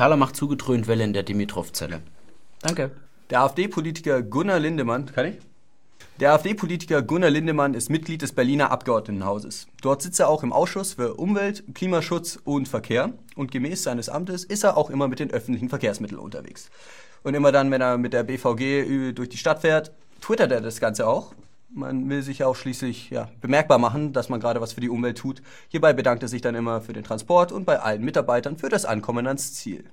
Thaler macht zugedröhnt Welle in der Dimitrov-Zelle. Danke. Der AfD-Politiker Gunnar Lindemann, kann ich? Der AfD-Politiker Gunnar Lindemann ist Mitglied des Berliner Abgeordnetenhauses. Dort sitzt er auch im Ausschuss für Umwelt, Klimaschutz und Verkehr und gemäß seines Amtes ist er auch immer mit den öffentlichen Verkehrsmitteln unterwegs. Und immer dann, wenn er mit der BVG durch die Stadt fährt, twittert er das Ganze auch. Man will sich auch schließlich ja, bemerkbar machen, dass man gerade was für die Umwelt tut. Hierbei bedankt er sich dann immer für den Transport und bei allen Mitarbeitern für das Ankommen ans Ziel.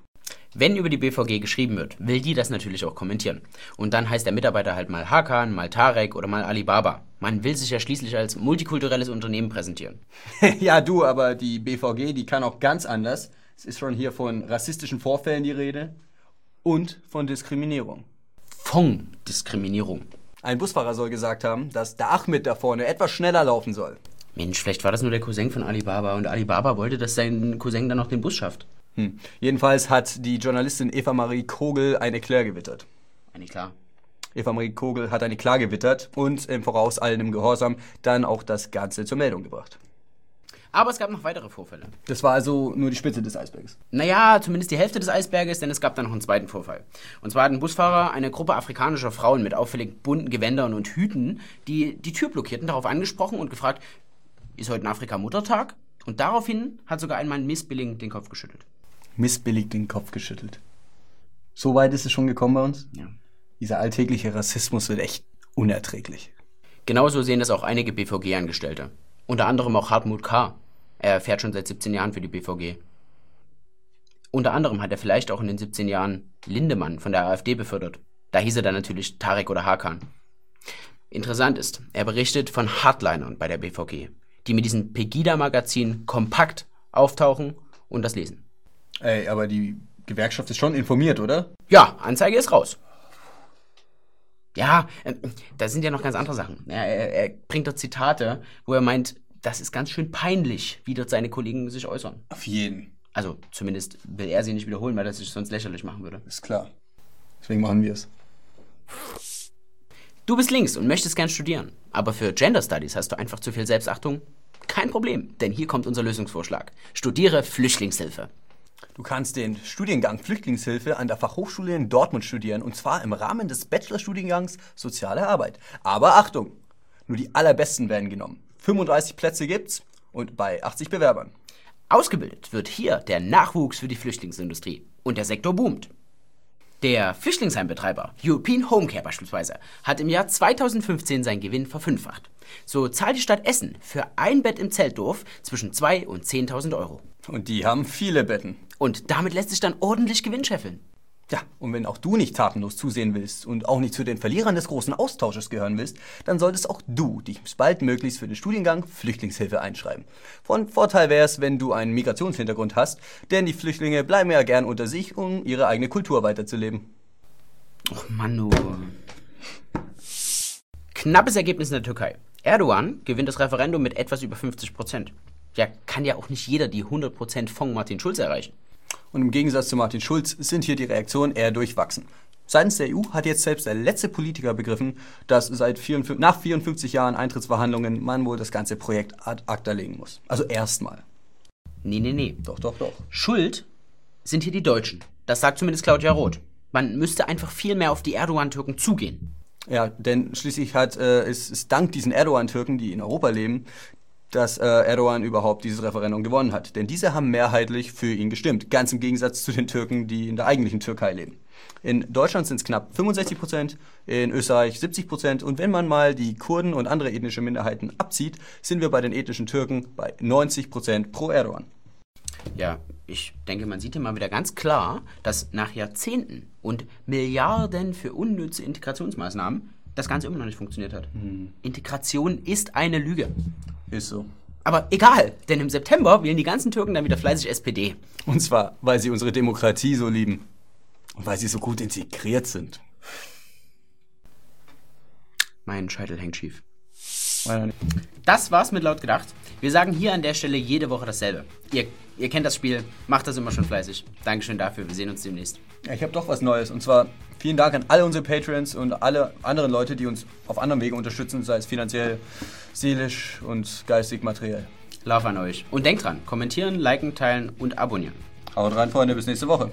Wenn über die BVG geschrieben wird, will die das natürlich auch kommentieren. Und dann heißt der Mitarbeiter halt mal Hakan, mal Tarek oder mal Alibaba. Man will sich ja schließlich als multikulturelles Unternehmen präsentieren. ja, du, aber die BVG, die kann auch ganz anders. Es ist schon hier von rassistischen Vorfällen die Rede und von Diskriminierung. Von Diskriminierung. Ein Busfahrer soll gesagt haben, dass der Ahmed da vorne etwas schneller laufen soll. Mensch, vielleicht war das nur der Cousin von Alibaba und Alibaba wollte, dass sein Cousin dann noch den Bus schafft. Hm. Jedenfalls hat die Journalistin Eva Marie Kogel eine Klär gewittert. Eine klar. Eva Marie Kogel hat eine Klage gewittert und im Voraus allen im Gehorsam dann auch das Ganze zur Meldung gebracht. Aber es gab noch weitere Vorfälle. Das war also nur die Spitze des Eisbergs. Naja, zumindest die Hälfte des Eisberges, denn es gab dann noch einen zweiten Vorfall. Und zwar hat ein Busfahrer eine Gruppe afrikanischer Frauen mit auffällig bunten Gewändern und Hüten, die die Tür blockierten, darauf angesprochen und gefragt, ist heute in Afrika Muttertag? Und daraufhin hat sogar ein Mann missbilligend den Kopf geschüttelt missbillig den Kopf geschüttelt. So weit ist es schon gekommen bei uns? Ja. Dieser alltägliche Rassismus wird echt unerträglich. Genauso sehen das auch einige BVG-Angestellte. Unter anderem auch Hartmut K. Er fährt schon seit 17 Jahren für die BVG. Unter anderem hat er vielleicht auch in den 17 Jahren Lindemann von der AfD befördert. Da hieß er dann natürlich Tarek oder Hakan. Interessant ist, er berichtet von Hardlinern bei der BVG, die mit diesem Pegida-Magazin kompakt auftauchen und das lesen. Ey, aber die Gewerkschaft ist schon informiert, oder? Ja, Anzeige ist raus. Ja, äh, da sind ja noch ganz andere Sachen. Er, er, er bringt dort Zitate, wo er meint, das ist ganz schön peinlich, wie dort seine Kollegen sich äußern. Auf jeden. Also zumindest will er sie nicht wiederholen, weil er sich sonst lächerlich machen würde. Ist klar. Deswegen machen wir es. Du bist links und möchtest gern studieren. Aber für Gender Studies hast du einfach zu viel Selbstachtung? Kein Problem, denn hier kommt unser Lösungsvorschlag. Studiere Flüchtlingshilfe. Du kannst den Studiengang Flüchtlingshilfe an der Fachhochschule in Dortmund studieren und zwar im Rahmen des Bachelorstudiengangs Soziale Arbeit. Aber Achtung, nur die allerbesten werden genommen. 35 Plätze gibt's und bei 80 Bewerbern. Ausgebildet wird hier der Nachwuchs für die Flüchtlingsindustrie und der Sektor boomt. Der Flüchtlingsheimbetreiber European Homecare beispielsweise hat im Jahr 2015 seinen Gewinn verfünffacht. So zahlt die Stadt Essen für ein Bett im Zeltdorf zwischen 2 und 10.000 Euro. Und die haben viele Betten. Und damit lässt sich dann ordentlich Gewinn scheffeln. Ja, und wenn auch du nicht tatenlos zusehen willst und auch nicht zu den Verlierern des großen Austausches gehören willst, dann solltest auch du dich baldmöglichst für den Studiengang Flüchtlingshilfe einschreiben. Von Vorteil wäre es, wenn du einen Migrationshintergrund hast, denn die Flüchtlinge bleiben ja gern unter sich, um ihre eigene Kultur weiterzuleben. Och Manu. Knappes Ergebnis in der Türkei. Erdogan gewinnt das Referendum mit etwas über 50 Prozent. Ja, kann ja auch nicht jeder die 100 Prozent von Martin Schulz erreichen. Und im Gegensatz zu Martin Schulz sind hier die Reaktionen eher durchwachsen. Seitens der EU hat jetzt selbst der letzte Politiker begriffen, dass seit 54, nach 54 Jahren Eintrittsverhandlungen man wohl das ganze Projekt ad acta legen muss. Also erstmal. Nee, nee, nee. Doch, doch, doch. Schuld sind hier die Deutschen. Das sagt zumindest Claudia Roth. Man müsste einfach viel mehr auf die Erdogan-Türken zugehen. Ja, denn schließlich hat äh, es ist dank diesen Erdogan-Türken, die in Europa leben, dass äh, Erdogan überhaupt dieses Referendum gewonnen hat. Denn diese haben mehrheitlich für ihn gestimmt, ganz im Gegensatz zu den Türken, die in der eigentlichen Türkei leben. In Deutschland sind es knapp 65 Prozent, in Österreich 70 Prozent und wenn man mal die Kurden und andere ethnische Minderheiten abzieht, sind wir bei den ethnischen Türken bei 90 Prozent pro Erdogan. Ja, ich denke, man sieht hier mal wieder ganz klar, dass nach Jahrzehnten und Milliarden für unnütze Integrationsmaßnahmen das Ganze immer noch nicht funktioniert hat. Mhm. Integration ist eine Lüge. Ist so. Aber egal, denn im September wählen die ganzen Türken dann wieder fleißig SPD. Und zwar, weil sie unsere Demokratie so lieben. Und weil sie so gut integriert sind. Mein Scheitel hängt schief. Das war's mit laut gedacht. Wir sagen hier an der Stelle jede Woche dasselbe. Ihr, ihr kennt das Spiel, macht das immer schon fleißig. Dankeschön dafür, wir sehen uns demnächst. Ja, ich habe doch was Neues und zwar vielen Dank an alle unsere Patreons und alle anderen Leute, die uns auf anderen Wegen unterstützen, sei es finanziell, seelisch und geistig materiell. Lauf an euch. Und denkt dran, kommentieren, liken, teilen und abonnieren. Haut rein, Freunde, bis nächste Woche.